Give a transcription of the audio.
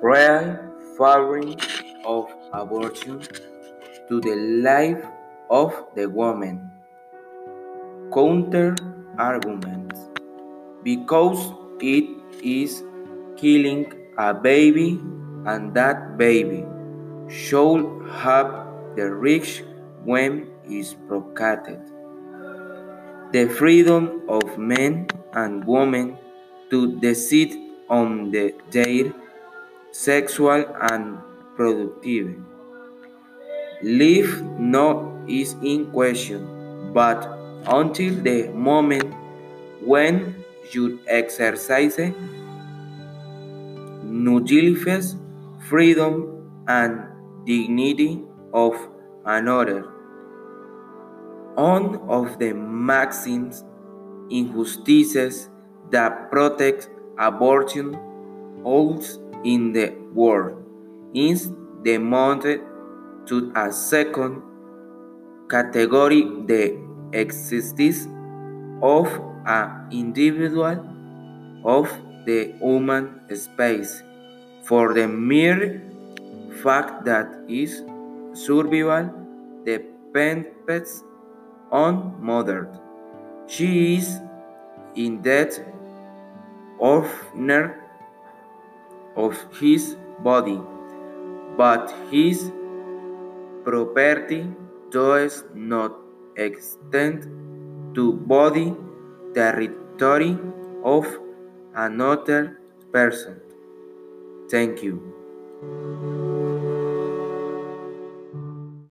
real favoring of abortion to the life of the woman. Counter arguments because it is killing a baby and that baby should have the rights when is procreated. The freedom of men and women to decide on the, their sexual and productive life no is in question, but until the moment when you exercise nullifies freedom and dignity of another. One of the maxims injustices that protect abortion holds in the world is demoted to a second category the existence of an individual of the human space for the mere fact that its survival depends on mother. She is in debt of owner of his body, but his property does not extend to body territory of another person. Thank you.